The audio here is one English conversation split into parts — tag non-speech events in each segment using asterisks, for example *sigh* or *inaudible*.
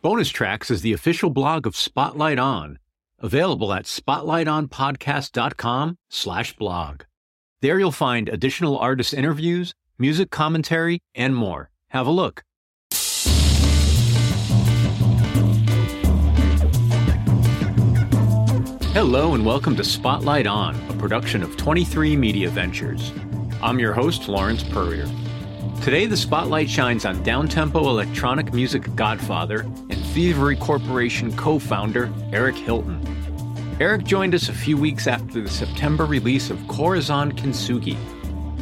Bonus Tracks is the official blog of Spotlight On, available at spotlightonpodcast.com slash blog. There you'll find additional artist interviews, music commentary, and more. Have a look. Hello and welcome to Spotlight On, a production of 23 Media Ventures. I'm your host, Lawrence Peryer. Today, the spotlight shines on downtempo electronic music godfather and Thievery Corporation co founder Eric Hilton. Eric joined us a few weeks after the September release of Corazon Kintsugi,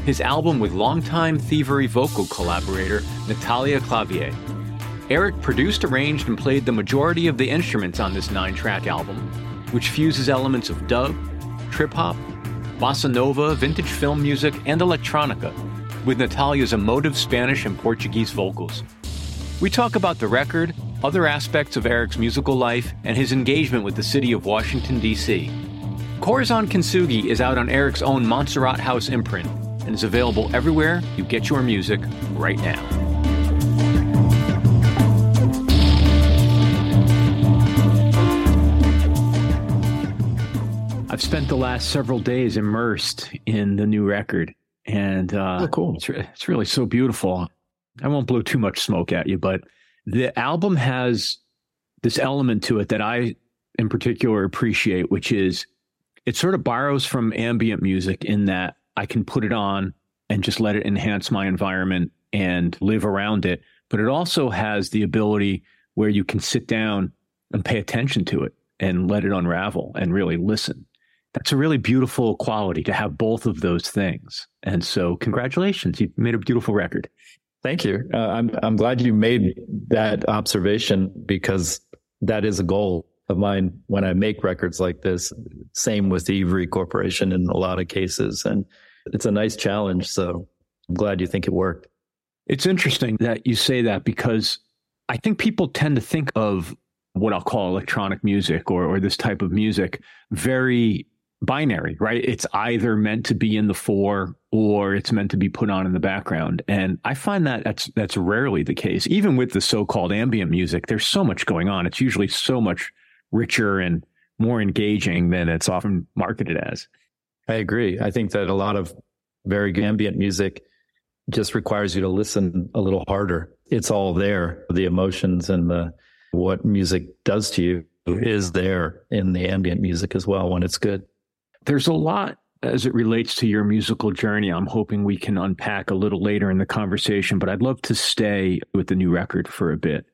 his album with longtime Thievery vocal collaborator Natalia Clavier. Eric produced, arranged, and played the majority of the instruments on this nine track album, which fuses elements of dub, trip hop, bossa nova, vintage film music, and electronica with Natalia's emotive Spanish and Portuguese vocals. We talk about the record, other aspects of Eric's musical life, and his engagement with the city of Washington, D.C. Corazon Kintsugi is out on Eric's own Montserrat House imprint and is available everywhere you get your music right now. I've spent the last several days immersed in the new record and uh, oh, cool. It's, it's really so beautiful. I won't blow too much smoke at you, but the album has this element to it that I, in particular, appreciate, which is it sort of borrows from ambient music in that I can put it on and just let it enhance my environment and live around it. But it also has the ability where you can sit down and pay attention to it and let it unravel and really listen that's a really beautiful quality to have both of those things. And so, congratulations, you made a beautiful record. Thank you. Uh, I'm I'm glad you made that observation because that is a goal of mine when I make records like this. Same with Thievery Corporation in a lot of cases, and it's a nice challenge. So I'm glad you think it worked. It's interesting that you say that because I think people tend to think of what I'll call electronic music or, or this type of music very binary, right? It's either meant to be in the fore or it's meant to be put on in the background. And I find that that's that's rarely the case. Even with the so-called ambient music, there's so much going on. It's usually so much richer and more engaging than it's often marketed as. I agree. I think that a lot of very ambient music just requires you to listen a little harder. It's all there. The emotions and the what music does to you is there in the ambient music as well when it's good. There's a lot as it relates to your musical journey. I'm hoping we can unpack a little later in the conversation, but I'd love to stay with the new record for a bit.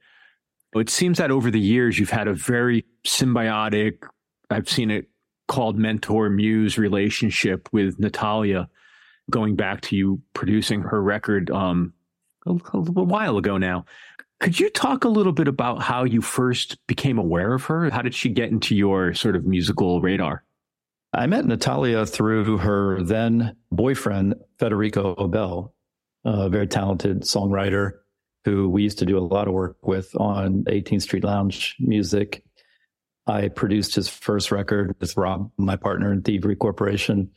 It seems that over the years, you've had a very symbiotic, I've seen it called mentor muse relationship with Natalia, going back to you producing her record um, a, a while ago now. Could you talk a little bit about how you first became aware of her? How did she get into your sort of musical radar? I met Natalia through her then boyfriend, Federico Aubele, a very talented songwriter who we used to do a lot of work with on 18th Street Lounge music. I produced his first record with Rob, my partner in Thievery Corporation.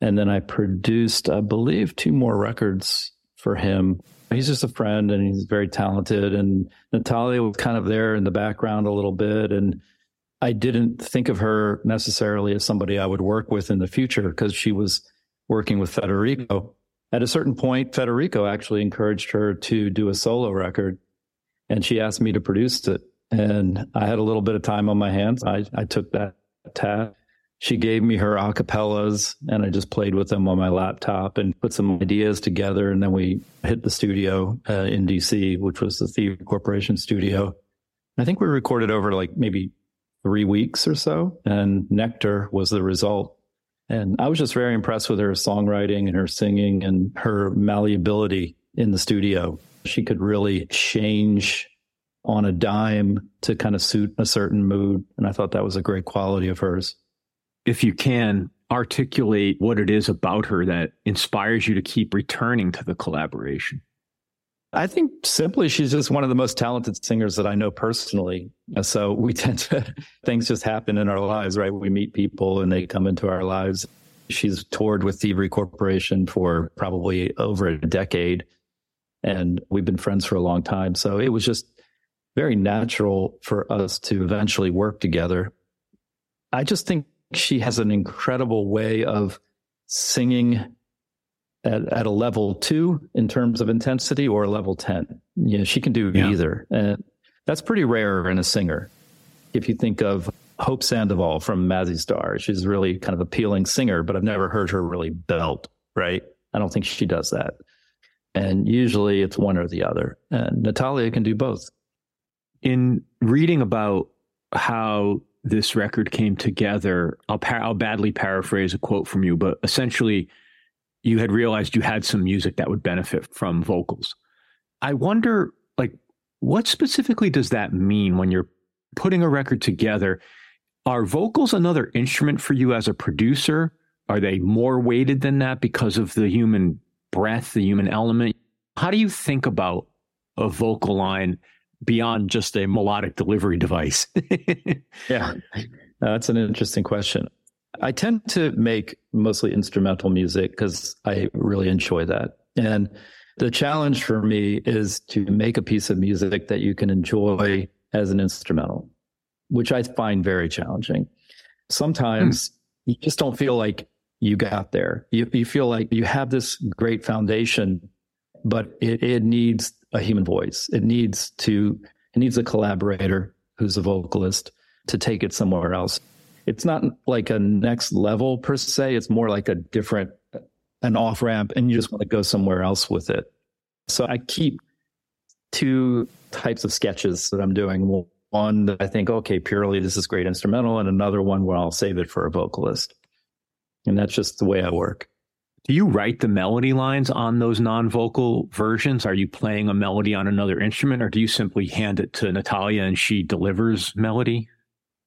And then I produced, I believe, two more records for him. He's just a friend and he's very talented. And Natalia was kind of there in the background a little bit. And I didn't think of her necessarily as somebody I would work with in the future because she was working with Federico. At a certain point, Federico actually encouraged her to do a solo record and she asked me to produce it. And I had a little bit of time on my hands. I, I took that task. She gave me her acapellas and I just played with them on my laptop and put some ideas together. And then we hit the studio uh, in DC, which was the Thievery Corporation studio. I think we recorded over like maybe three weeks or so, and Nectar was the result. And I was just very impressed with her songwriting and her singing and her malleability in the studio. She could really change on a dime to kind of suit a certain mood. And I thought that was a great quality of hers. If you can articulate what it is about her that inspires you to keep returning to the collaboration. I think simply she's just one of the most talented singers that I know personally. So we *laughs* tend to, things just happen in our lives, right? We meet people and they come into our lives. She's toured with Thievery Corporation for probably over a decade. And we've been friends for a long time. So it was just very natural for us to eventually work together. I just think she has an incredible way of singing at, at a level two in terms of intensity or a level 10. You know, she can do yeah. either. And that's pretty rare in a singer. If you think of Hope Sandoval from Mazzy Star, she's really kind of appealing singer, but I've never heard her really belt, right? I don't think she does that. And usually it's one or the other. And Natalia can do both. In reading about how this record came together, I'll, par- I'll badly paraphrase a quote from you, but essentially, you had realized you had some music that would benefit from vocals. I wonder, like, what specifically does that mean when you're putting a record together? Are vocals another instrument for you as a producer? Are they more weighted than that because of the human breath, the human element? How do you think about a vocal line beyond just a melodic delivery device? *laughs* yeah, that's an interesting question. I tend to make mostly instrumental music because I really enjoy that. And the challenge for me is to make a piece of music that you can enjoy as an instrumental, which I find very challenging. Sometimes hmm. you just don't feel like you got there. You, you feel like you have this great foundation, but it, it needs a human voice. It needs to, it needs a collaborator who's a vocalist to take it somewhere else it's not like a next level per se. It's more like a different, uh, an off ramp, and you just want to go somewhere else with it. So I keep two types of sketches that I'm doing. One that I think, okay, purely this is great instrumental, and another one where I'll save it for a vocalist. And that's just the way I work. Do you write the melody lines on those non vocal versions? Are you playing a melody on another instrument, or do you simply hand it to Natalia and she delivers melody?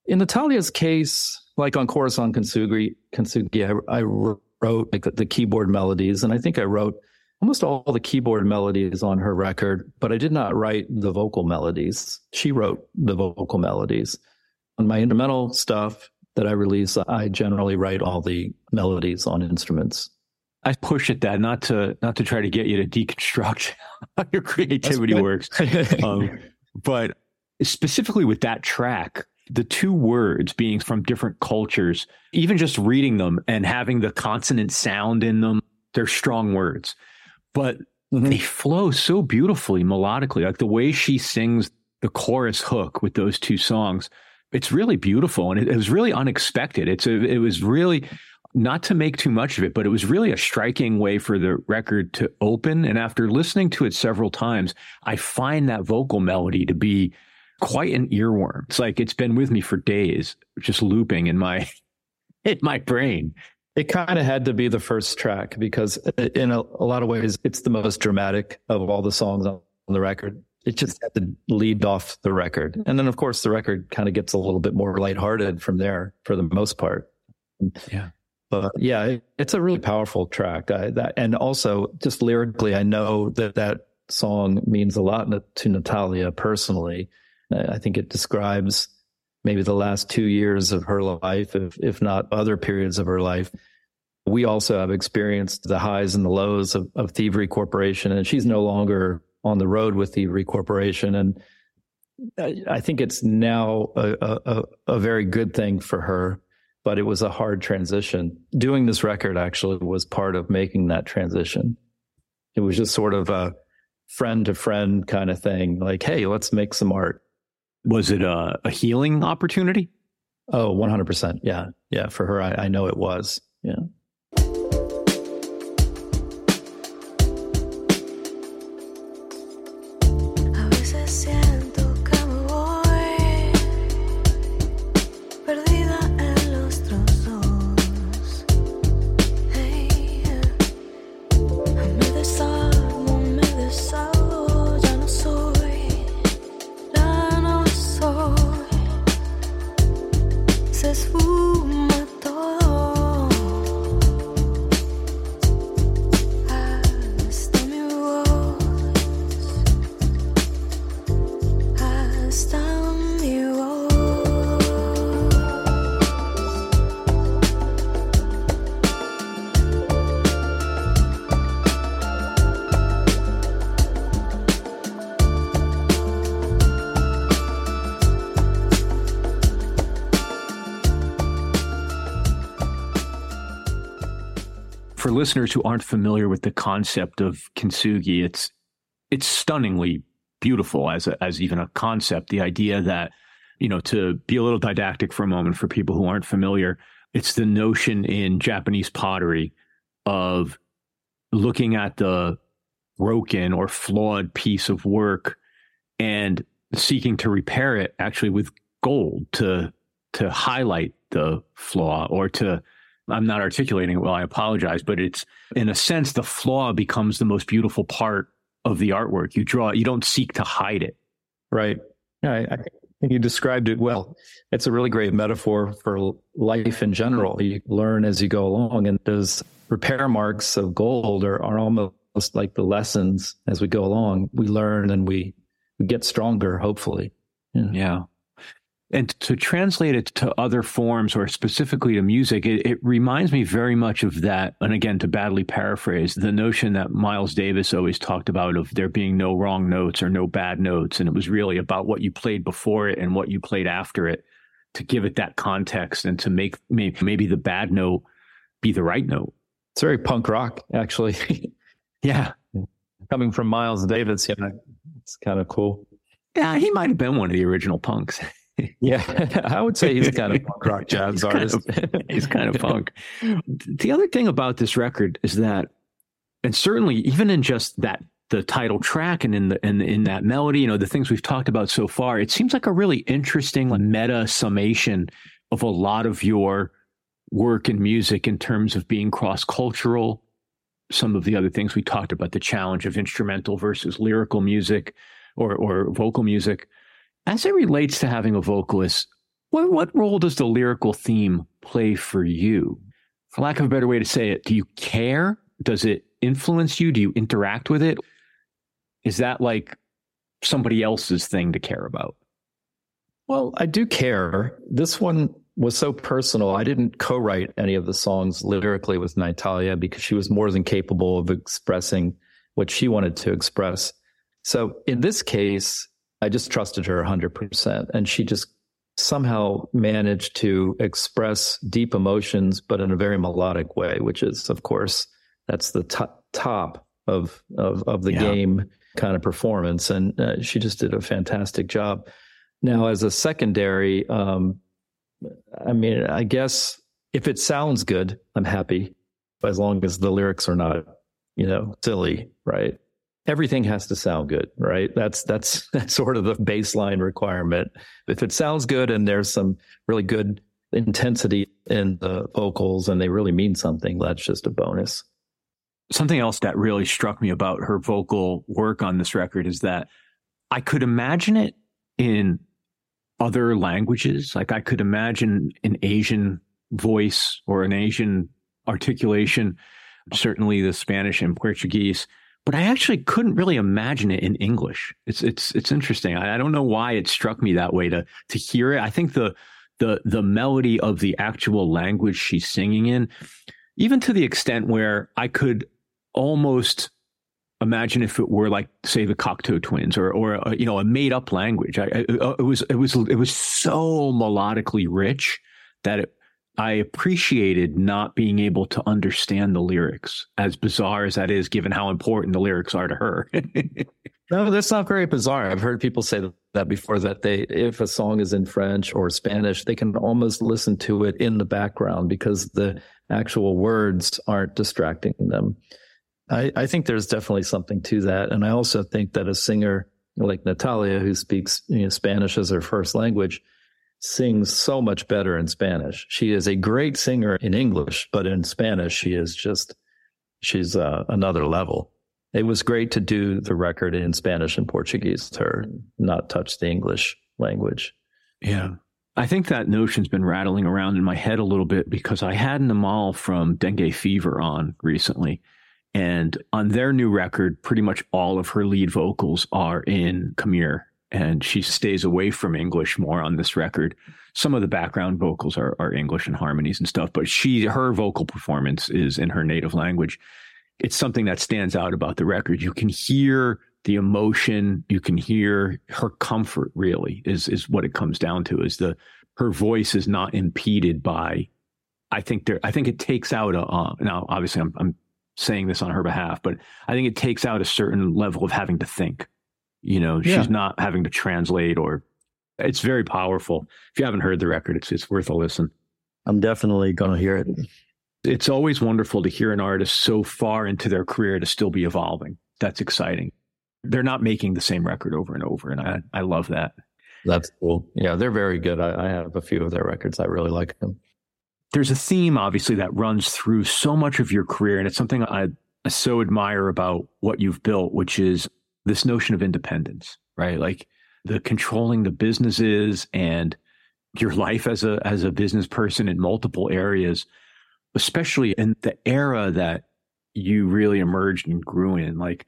In Natalia's case, like on Corazon Kintsugi, Kintsugi I, I wrote like the keyboard melodies, and I think I wrote almost all the keyboard melodies on her record, but I did not write the vocal melodies. She wrote the vocal melodies. On my instrumental stuff that I release, I generally write all the melodies on instruments. I push at that not to not to try to get you to deconstruct *laughs* how your creativity works, um, but specifically with that track, the two words being from different cultures, even just reading them and having the consonant sound in them, they're strong words, but mm-hmm. they flow so beautifully melodically. Like the way she sings the chorus hook with those two songs, it's really beautiful and it, it was really unexpected. It's a, it was really not to make too much of it, but it was really a striking way for the record to open. And after listening to it several times, I find that vocal melody to be quite an earworm. It's like it's been with me for days, just looping in my *laughs* in my brain. It kind of had to be the first track because uh, in a, a, lot of ways it's the most dramatic of all the songs on the record. It just had to lead off the record. And then of course the record kind of gets a little bit more lighthearted from there for the most part. Yeah. But yeah, it, it's a really powerful track. I, that, and also just lyrically, I know that that song means a lot to Natalia personally I think it describes maybe the last two years of her life, if, if not other periods of her life. We also have experienced the highs and the lows of, of Thievery Corporation, and she's no longer on the road with Thievery Corporation. And I, think it's now a, a, a very good thing for her, but it was a hard transition. Doing this record actually was part of making that transition. It was just sort of a friend to friend kind of thing, like, hey, let's make some art was it a, a healing opportunity? Oh, 100%. Yeah. Yeah. For her, I, I know it was. Yeah. For listeners who aren't familiar with the concept of kintsugi, it's it's stunningly beautiful as a, as even a concept. The idea that you know to be a little didactic for a moment for people who aren't familiar, it's the notion in Japanese pottery of looking at the broken or flawed piece of work and seeking to repair it actually with gold to to highlight the flaw or to I'm not articulating it well. I apologize, but it's in a sense the flaw becomes the most beautiful part of the artwork. You draw you don't seek to hide it. Right. Yeah, I, I think you described it well. It's a really great metaphor for life in general. You learn as you go along, and those repair marks of gold are, are almost like the lessons as we go along. We learn and we, we get stronger, hopefully. Yeah. yeah and to translate it to other forms or specifically to music, it, it, reminds me very much of that. And again, to badly paraphrase, the notion that Miles Davis always talked about of there being no wrong notes or no bad notes. And it was really about what you played before it and what you played after it to give it that context and to make maybe, maybe the bad note be the right note. It's very punk rock, actually. *laughs* yeah. Coming from Miles Davis, yeah, it's kind of cool. Yeah, he might have been one of the original punks. *laughs* yeah, *laughs* I would say he's kind of punk rock jazz he's artist. Kind of, he's kind of punk. The other thing about this record is that, and certainly even in just that the title track and in the in in that melody, you know, the things we've talked about so far, it seems like a really interesting meta summation of a lot of your work in music in terms of being cross cultural. Some of the other things we talked about, the challenge of instrumental versus lyrical music or or vocal music as it relates to having a vocalist, what, what role does the lyrical theme play for you? For lack of a better way to say it, do you care? Does it influence you? Do you interact with it? Is that like somebody else's thing to care about? Well, I do care. This one was so personal. I didn't co-write any of the songs lyrically with Natalia because she was more than capable of expressing what she wanted to express. So in this case, I just trusted her 100%. And she just somehow managed to express deep emotions, but in a very melodic way, which is, of course, that's the top, top of, of, of the yeah. game kind of performance. And uh, she just did a fantastic job. Now, as a secondary, um, I mean, I guess if it sounds good, I'm happy as long as the lyrics are not, you know, silly, right? Everything has to sound good, right? That's that's *laughs* that's sort of the baseline requirement. If it sounds good and there's some really good intensity in the vocals and they really mean something, that's just a bonus. Something else that really struck me about her vocal work on this record is that I could imagine it in other languages. Like I could imagine an Asian voice or an Asian articulation, certainly the Spanish and Portuguese but I actually couldn't really imagine it in English. It's it's it's interesting. I, I, don't know why it struck me that way to to hear it. I think the the the melody of the actual language she's singing in, even to the extent where I could almost imagine if it were like say the Cocteau Twins or or a, uh, you know a made up language. I, I, uh, it was it was it was so melodically rich that it I appreciated not being able to understand the lyrics, as bizarre as that is, given how important the lyrics are to her. *laughs* no, that's not very bizarre. I've heard people say that before that they, if a song is in French or Spanish, they can almost listen to it in the background because the actual words aren't distracting them. I, I think there's definitely something to that. And I also think that a singer like Natalia, who speaks you know, Spanish as her first language, sings so much better in Spanish. She is a great singer in English, but in Spanish, she is just, she's uh, another level. It was great to do the record in Spanish and Portuguese to her, not touch the English language. Yeah. I think that notion's been rattling around in my head a little bit because I had an Nimol from Dengue Fever on recently. And on their new record, pretty much all of her lead vocals are in Khmer and she stays away from English more on this record. Some of the background vocals are, are English and harmonies and stuff, but she her vocal performance is in her native language. It's something that stands out about the record. You can hear the emotion, you can hear her comfort. Really, is is what it comes down to. Is the her voice is not impeded by. I think there. I think it takes out a. Uh, now, obviously, I'm, I'm saying this on her behalf, but I think it takes out a certain level of having to think. You know, yeah. she's not having to translate or it's very powerful. If you haven't heard the record, it's it's worth a listen. I'm definitely going to hear it. It's always wonderful to hear an artist so far into their career to still be evolving. That's exciting. They're not making the same record over and over, and I I love that. That's cool. Yeah, they're very good. I, I have a few of their records. I really like them there's a theme obviously that runs through so much of your career and it's something I, I so admire about what you've built which is this notion of independence right? Like the controlling the businesses and your life as a as a business person in multiple areas especially in the era that you really emerged and grew in like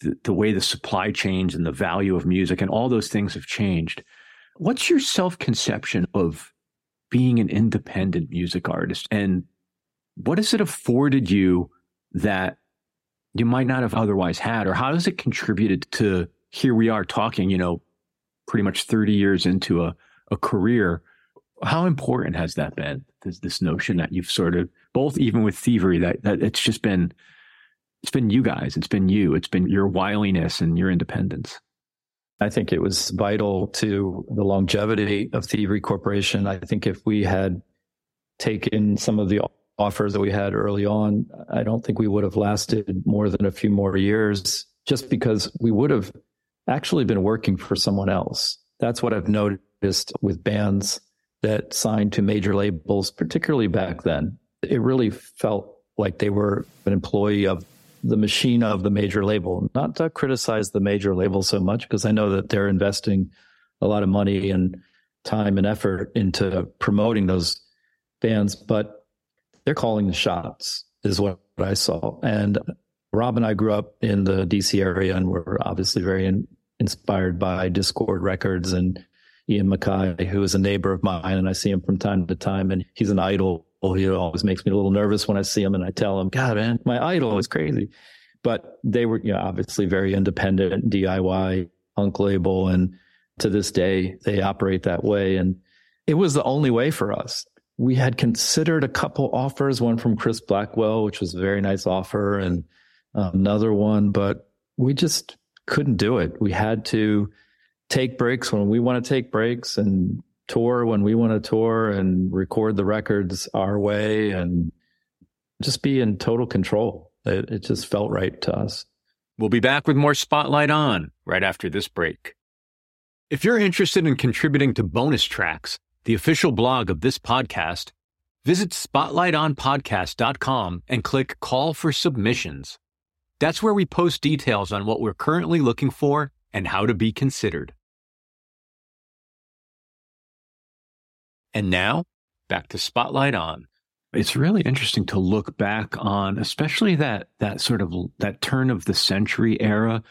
the, the way the supply chains and the value of music and all those things have changed. What's your self-conception of being an independent music artist? And what has it afforded you that you might not have otherwise had or how has it contributed to here we are talking you know pretty much 30 years into a, a career how important has that been this, this notion that you've sort of both even with thievery that, that it's just been it's been you guys it's been you it's been your wiliness and your independence I think it was vital to the longevity of Thievery Corporation. I think if we had taken some of the offers that we had early on, I don't think we would have lasted more than a few more years just because we would have actually been working for someone else. That's what I've noticed with bands that signed to major labels, particularly back then. It really felt like they were an employee of the machine of the major label. Not to criticize the major label so much because I know that they're investing a lot of money and time and effort into promoting those bands, but they're calling the shots, is what I saw. And Rob and I grew up in the DC area and we're obviously very in, inspired by Dischord Records and Ian MacKaye, who is a neighbor of mine, and I see him from time to time, and he's an idol he always makes me a little nervous when I see him and I tell him, God, man, my idol is crazy. But they were, you know, obviously very independent, DIY, punk label. And to this day, they operate that way. And it was the only way for us. We had considered a couple offers, one from Chris Blackwell, which was a very nice offer, and uh, another one, but we just couldn't do it. We had to take breaks when we want to take breaks and tour when we want to tour and record the records our way and just be in total control. It, it just felt right to us. We'll be back with more Spotlight On right after this break. If you're interested in contributing to bonus tracks, the official blog of this podcast, visit spotlightonpodcast.com and click call for submissions. That's where we post details on what we're currently looking for and how to be considered. And now, back to Spotlight on. It's really interesting to look back on, especially that that sort of that turn of the century era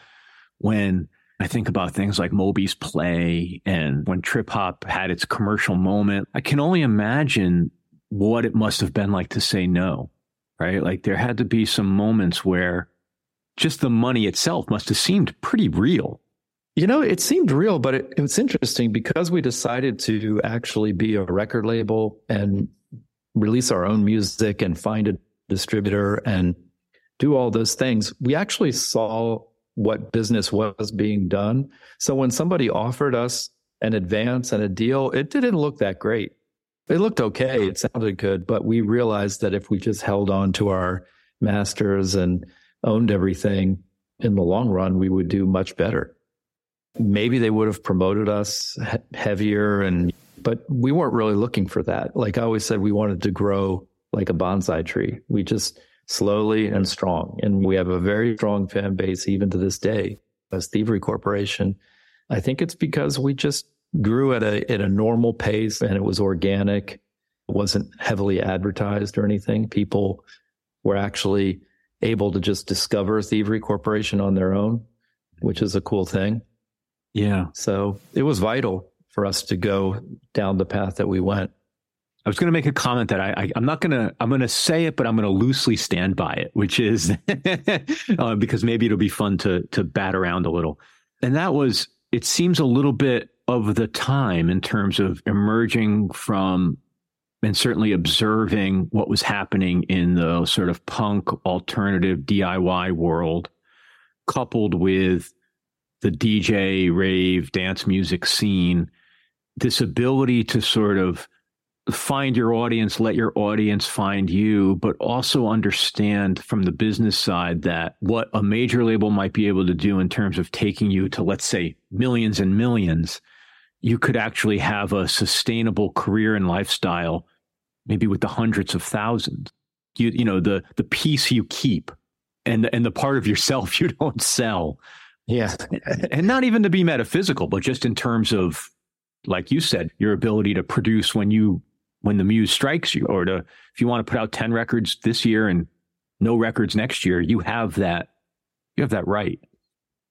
when I think about things like Moby's play and when trip hop had its commercial moment. I can only imagine what it must have been like to say no, right? Like there had to be some moments where just the money itself must have seemed pretty real. You know, it seemed real, but it, interesting because we decided to actually be a record label and release our own music and find a distributor and do all those things. We actually saw what business was being done. So when somebody offered us an advance and a deal, it didn't look that great. It looked okay. It sounded good, but we realized that if we just held on to our masters and owned everything in the long run, we would do much better maybe they would have promoted us heavier and but we weren't really looking for that like i always said we wanted to grow like a bonsai tree we just slowly and strong. And we have a very strong fan base even to this day as thievery corporation. I think it's because we just grew at a at a normal pace and it was organic. It wasn't heavily advertised or anything. People were actually able to just discover thievery corporation on their own which is a cool thing. Yeah. So it was vital for us to go down the path that we went. I was going to make a comment that I, I am not going to I'm going to say it, but I'm going to loosely stand by it, which is *laughs* uh, because maybe it'll be fun to to bat around a little. And that was it seems a little bit of the time in terms of emerging from and certainly observing what was happening in the sort of punk alternative DIY world, coupled with the DJ rave dance music scene, this ability to sort of find your audience, let your audience find you, but also understand from the business side that what a major label might be able to do in terms of taking you to, let's say, millions and millions, you could actually have a sustainable career and lifestyle, maybe with the hundreds of thousands. You, you know, the the piece you keep and and the part of yourself *laughs* you don't sell. Yeah. and not even to be metaphysical, but just in terms of like you said, your ability to produce when you when the muse strikes you, or to if you want to put out ten records this year and no records next year, you have that you have that right.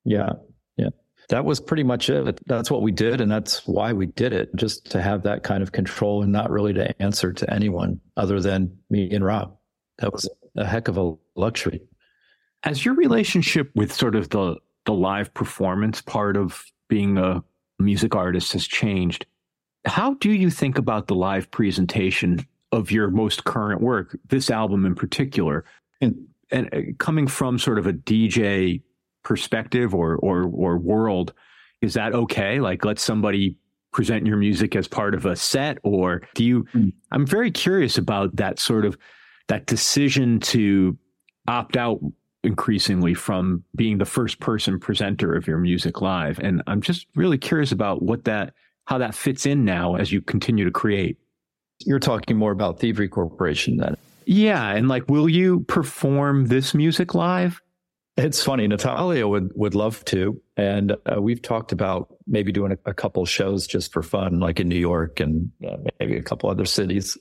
Yeah, yeah. That was pretty much it. That's what we did, and that's why we did it, just to have that kind of control and not really to answer to anyone other than me and Rob. That was a heck of a luxury. As your relationship with sort of the the live performance part of being a music artist has changed, how do you think about the live presentation of your most current work, this album in particular? And, and uh, coming from sort of a DJ perspective or, or, or world, is that okay? Like, let somebody present your music as part of a set or do you mm. i'm very curious about that sort of that decision to opt out increasingly from being the first person presenter of your music live and i'm just really curious about what that how that fits in now as you continue to create. You're talking more about Thievery Corporation then. Yeah. And like, will you perform this music live? It's funny. Natalia would, would love to. And uh, we've talked about maybe doing a, a, couple shows just for fun, like in New York and uh, maybe a couple other cities.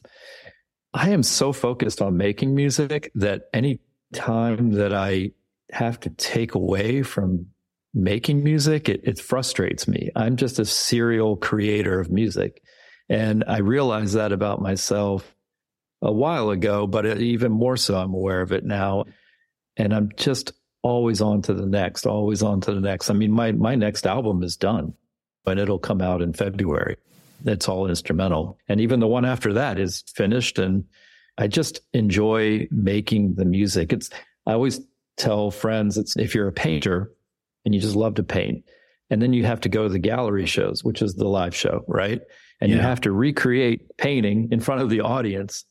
I am so focused on making music that any time that I have to take away from making music, it, it frustrates me. I'm just a serial creator of music. And I realized that about myself a while ago, but even more so, I'm aware of it now. And I'm just always on to the next, always on to the next. I mean, my, my next album is done and it'll come out in February. It's all instrumental. And even the one after that is finished. And I just enjoy making the music. It's, I always tell friends, it's if you're a painter, and you just love to paint. And then you have to go to the gallery shows, which is the live show, right? And yeah. you have to recreate painting in front of the audience.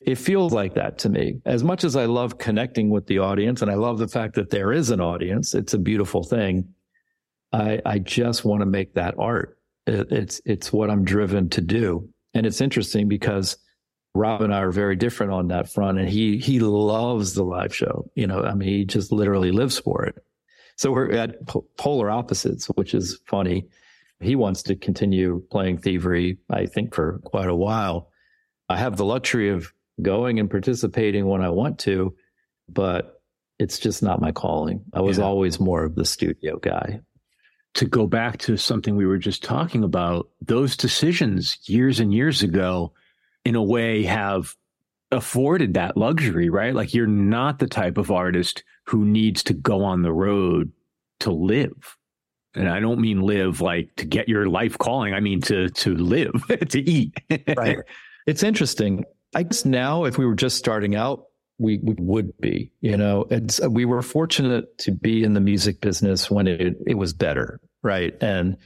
It feels like that to me. As much as I love connecting with the audience and I love the fact that there is an audience, it's a beautiful thing. I, I just want to make that art. It, it's, it's what I'm driven to do. And it's interesting because Rob and I are very different on that front. And he, he loves the live show. You know, I mean, he just literally lives for it. So we're at polar opposites, which is funny. He wants to continue playing thievery, I think, for quite a while. I have the luxury of going and participating when I want to, but it's just not my calling. I was yeah. always more of the studio guy. To go back to something we were just talking about, those decisions years and years ago, in a way, have afforded that luxury, right? Like you're not the type of artist who needs to go on the road to live. And I don't mean live like to get your life calling. I mean to to live, *laughs* to eat. right. It's interesting. I guess now if we were just starting out, we, we would be, you know, it's, we were fortunate to be in the music business when it, it was better. Right. And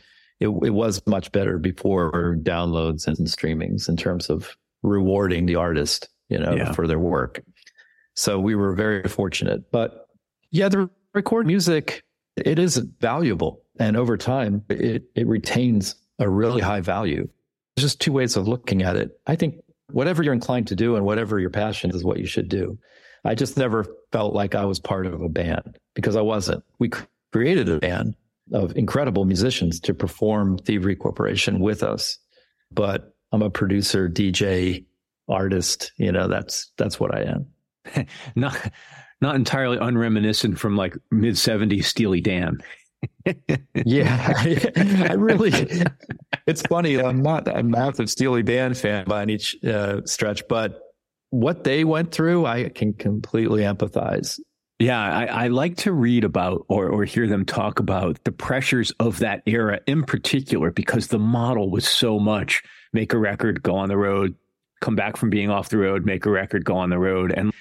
it, it was much better before downloads and streamings in terms of rewarding the artist, you know, yeah. for their work. So we were very fortunate, but yeah, the record music, it is valuable. And over time, it, it retains a really high value. There's just two ways of looking at it. I think whatever you're inclined to do and whatever your passion is what you should do. I just never felt like I was part of a band because I wasn't. We created a band of incredible musicians to perform Thievery Corporation with us. But I'm a producer, DJ, artist. You know, that's that's what I am. *laughs* not not entirely unreminiscent from like mid 70s Steely Dan. *laughs* yeah, *laughs* I really. It's funny. I'm not a massive Steely Dan fan by any uh, stretch, but what they went through, I can completely empathize. Yeah, I, I, like to read about or, or hear them talk about the pressures of that era in particular because the model was so much make a record, go on the road, come back from being off the road, make a record, go on the road. And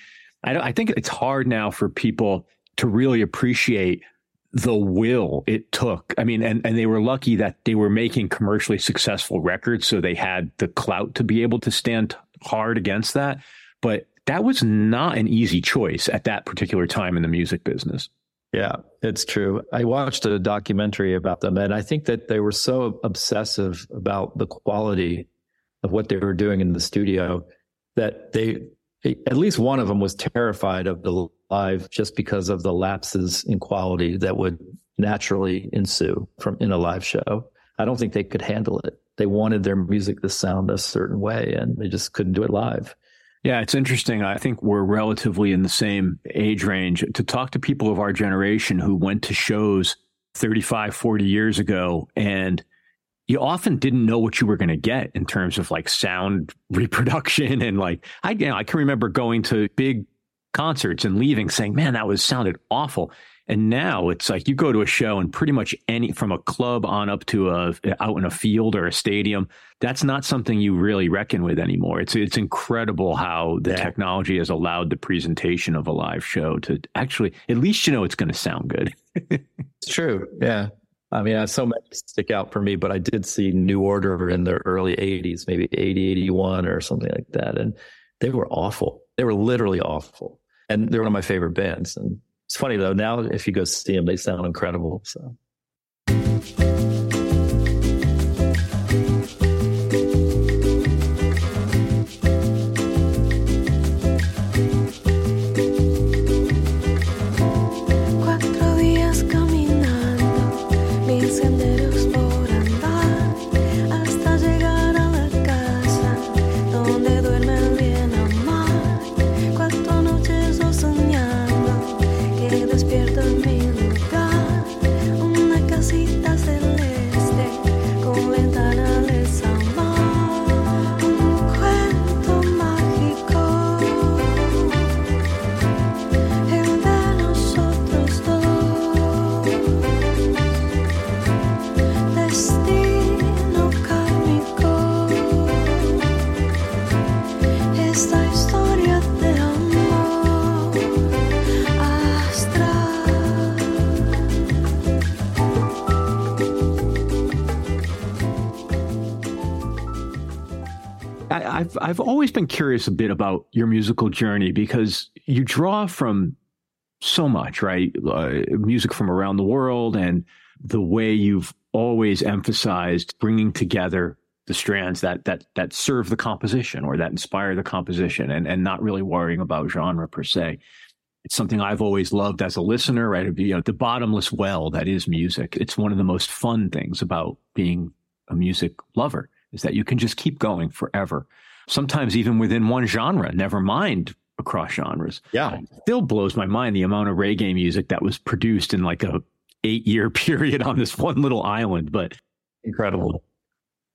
I, I think it's hard now for people to really appreciate the will it took. I mean, and, and they were lucky that they were making commercially successful records. So they had the clout to be able to stand hard against that. But that was not an easy choice at that particular time in the music business. Yeah, it's true. I watched a documentary about them, and I think that they were so obsessive about the quality of what they were doing in the studio that they, at least one of them was terrified of the live just because of the lapses in quality that would naturally ensue from in a live show. I don't think they could handle it. They wanted their music to sound a certain way and they just couldn't do it live. Yeah, it's interesting. I think we're relatively in the same age range. To talk to people of our generation who went to shows 35, 40 years ago and you often didn't know what you were going to get in terms of like sound *laughs* reproduction and like I you know I can remember going to big concerts and leaving saying, man, that was sounded awful. And now it's like you go to a show and pretty much any from a club on up to a out in a field or a stadium, that's not something you really reckon with anymore. It's it's incredible how the yeah. technology has allowed the presentation of a live show to actually at least you know it's going to sound good. *laughs* it's true. Yeah. I mean, so many stick out for me, but I did see New Order in the early 80s, maybe 80, 81 or something like that. And they were awful. They were literally awful and they're one of my favorite bands. And it's funny though, now if you go see them, they sound incredible. So. I've always been curious a bit about your musical journey because you draw from so much, right? Uh, music from around the world and the way you've always emphasized bringing together the strands that that that serve the composition or that inspire the composition and and not really worrying about genre per se. It's something I've always loved as a listener, right? You know, the bottomless well that is music. It's one of the most fun things about being a music lover is that you can just keep going forever sometimes even within one genre, never mind across genres. Yeah. It still blows my mind the amount of reggae music that was produced in like a eight year *laughs* period on this one little island, but incredible.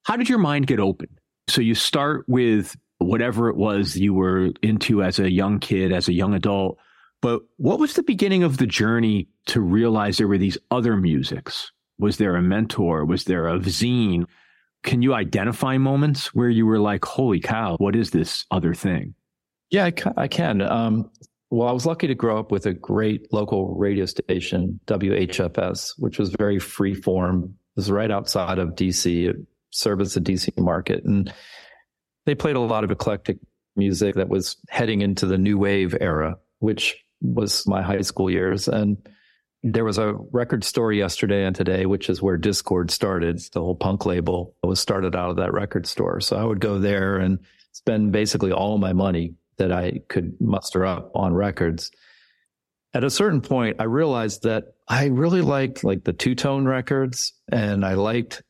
How did your mind get open? So you start with whatever it was you were into as a young kid, as a young adult. But what was the beginning of the journey to realize there were these other musics? Was there a mentor? Was there a zine? Can you identify moments where you were like, holy cow, what is this other thing? Yeah, I can. Um, well, I was lucky to grow up with a great local radio station, WHFS, which was very free form. It was right outside of DC. It serviced the DC market. And they played a lot of eclectic music that was heading into the new wave era, which was my high school years. And there was a record store yesterday and today, which is where Dischord started. The whole punk label was started out of that record store. So I would go there and spend basically all my money that I could muster up on records. At a certain point, I realized that I really liked like the two tone records and I liked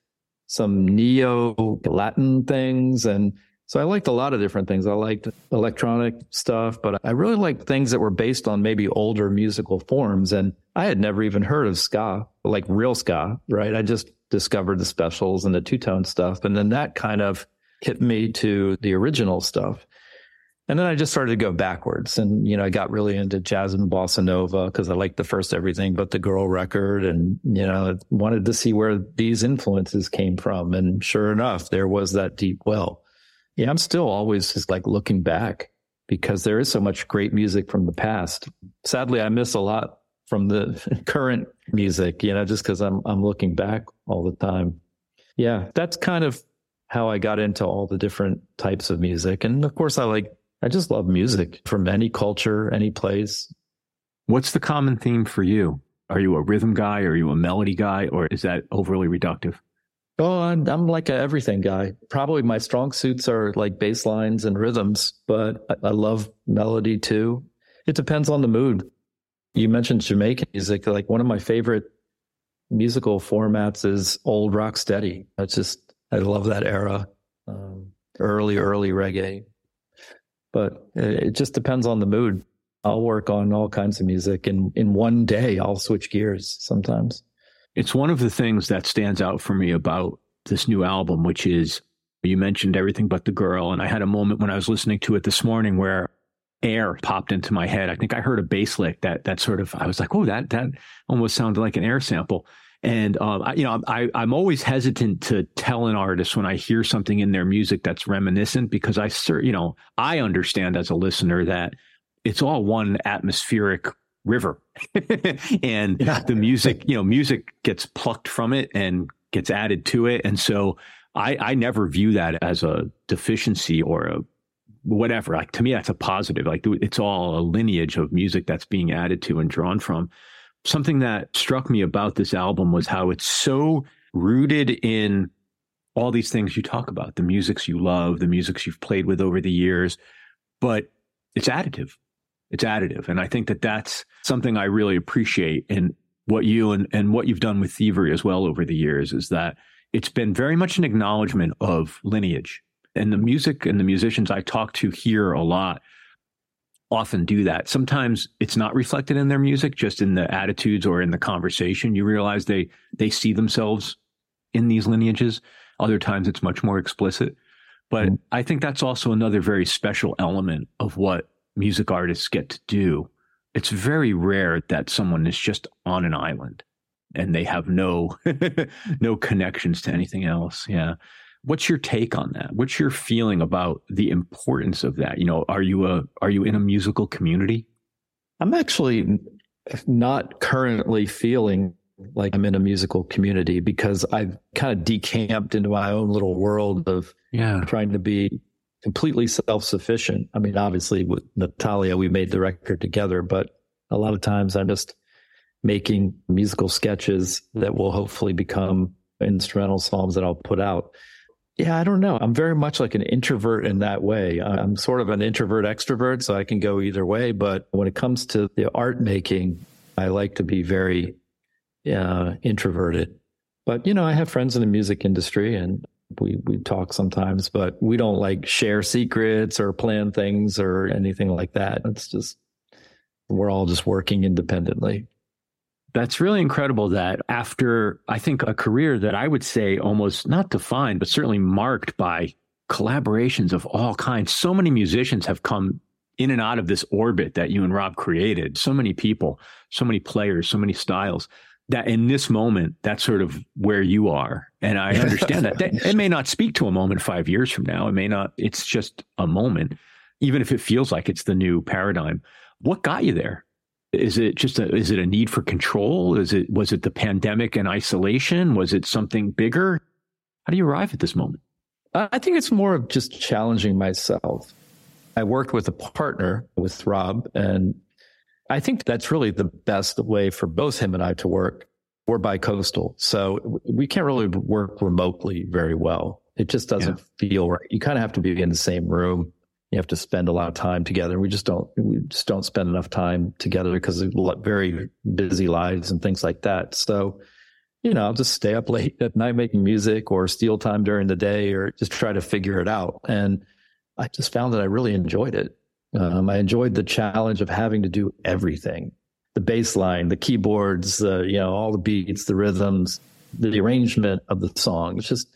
some neo Latin things. And So I liked a lot of different things. I liked electronic stuff, but I really liked things that were based on maybe older musical forms. And I had never even heard of ska, like real ska, right? I just discovered the specials and the two tone stuff. And then that kind of hit me to the original stuff. And then I just started to go backwards. And, you know, I got really into jazz and bossa nova because I liked the first everything but the girl record and, you know, wanted to see where these influences came from. And sure enough, there was that deep well. Yeah, I'm still always just like looking back because there is so much great music from the past. Sadly, I miss a lot from the *laughs* current music, you know, just because I'm I'm looking back all the time. Yeah, that's kind of how I got into all the different types of music. And of course I like I just love music from any culture, any place. What's the common theme for you? Are you a rhythm guy? Are you a melody guy? Or is that overly reductive? Oh, I'm, I'm like a everything guy. Probably my strong suits are like bass lines and rhythms, but I, I love melody too. It depends on the mood. You mentioned Jamaican music. Like one of my favorite musical formats is old rock steady. It's just, I love that era. Um, early, early reggae. But it, it just depends on the mood. I'll work on all kinds of music and in one day I'll switch gears sometimes. It's one of the things that stands out for me about this new album, which is you mentioned everything but the girl. And I had a moment when I was listening to it this morning where air popped into my head. I think I heard a bass lick that that sort of I was like, oh, that that almost sounded like an air sample. And um, I, you know, I I'm always hesitant to tell an artist when I hear something in their music that's reminiscent because I, you know, I understand as a listener that it's all one atmospheric river. *laughs* And yeah. the music you know music gets plucked from it and gets added to it. And so i i never view that as a deficiency or a whatever. Like to me that's a positive. Like it's all a lineage of music that's being added to and drawn from. Something that struck me about this album was how it's so rooted in all these things you talk about the musics you love the musics you've played with over the years but it's additive it's additive. And I think that that's something I really appreciate in what you and, and what you've done with Thievery as well over the years is that it's been very much an acknowledgement of lineage. And the music and the musicians I talk to here a lot often do that. Sometimes it's not reflected in their music, just in the attitudes or in the conversation. You realize they they see themselves in these lineages. Other times it's much more explicit. But mm. I think that's also another very special element of what music artists get to do, it's very rare that someone is just on an island and they have no *laughs* no connections to anything else. Yeah. What's your take on that? What's your feeling about the importance of that? You know, are you a are you in a musical community? I'm actually not currently feeling like I'm in a musical community because I've kind of decamped into my own little world of yeah. trying to be completely self sufficient. I mean, obviously with Natalia, we made the record together, but a lot of times I'm just making musical sketches that will hopefully become instrumental songs that I'll put out. Yeah, I don't know. I'm very much like an introvert in that way. I'm sort of an introvert extrovert, so I can go either way. But when it comes to the art making, I like to be very uh, introverted. But, you know, I have friends in the music industry and we we talk sometimes, but we don't like share secrets or plan things or anything like that. It's just we're all just working independently. That's really incredible that after I think a career that I would say almost not defined, but certainly marked by collaborations of all kinds. So many musicians have come in and out of this orbit that you and Rob created. So many people, so many players, so many styles that in this moment, that's sort of where you are. And I understand that. It may not speak to a moment five years from now. It may not, it's just a moment, even if it feels like it's the new paradigm. What got you there? Is it just a, is it a need for control? Is it, was it the pandemic and isolation? Was it something bigger? How do you arrive at this moment? I think it's more of just challenging myself. I worked with a partner with Rob and I think that's really the best way for both him and I to work. We're bi-coastal, so we can't really work remotely very well. It just doesn't yeah. feel right. You kind of have to be in the same room. You have to spend a lot of time together. We just don't, we just don't spend enough time together because of very busy lives and things like that. So, you know, I'll just stay up late at night making music or steal time during the day or just try to figure it out. And I just found that I really enjoyed it. Um, I enjoyed the challenge of having to do everything the bass line, the keyboards, uh, you know, all the beats, the rhythms, the arrangement of the song. It's just,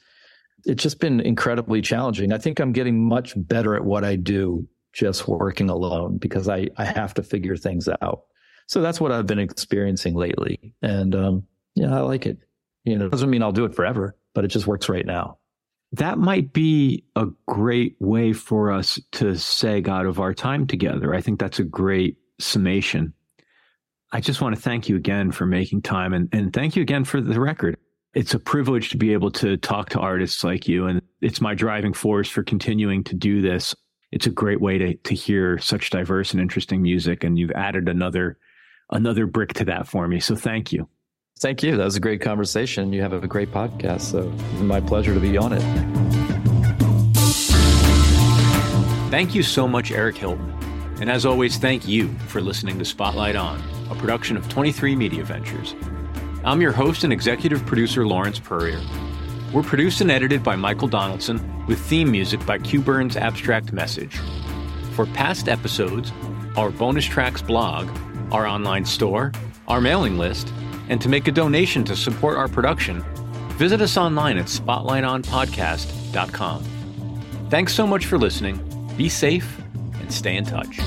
it's just been incredibly challenging. I think I'm getting much better at what I do just working alone because I, I have to figure things out. So that's what I've been experiencing lately. And, um, yeah, I like it. You know, it doesn't mean I'll do it forever, but it just works right now that might be a great way for us to seg out of our time together. I think that's a great summation. I just want to thank you again for making time and, and thank you again for the record. It's a privilege to be able to talk to artists like you, and it's my driving force for continuing to do this. It's a great way to to hear such diverse and interesting music, and you've added another another brick to that for me. So thank you. Thank you. That was a great conversation. You have a great podcast, so it's my pleasure to be on it. Thank you so much, Eric Hilton. And as always, thank you for listening to Spotlight On, a production of 23 Media Ventures. I'm your host and executive producer, Lawrence Peryer. We're produced and edited by Michael Donaldson, with theme music by Q Burns Abstract Message. For past episodes, our bonus tracks blog, our online store, our mailing list, and to make a donation to support our production, visit us online at spotlightonpodcast.com. Thanks so much for listening. Be safe and stay in touch.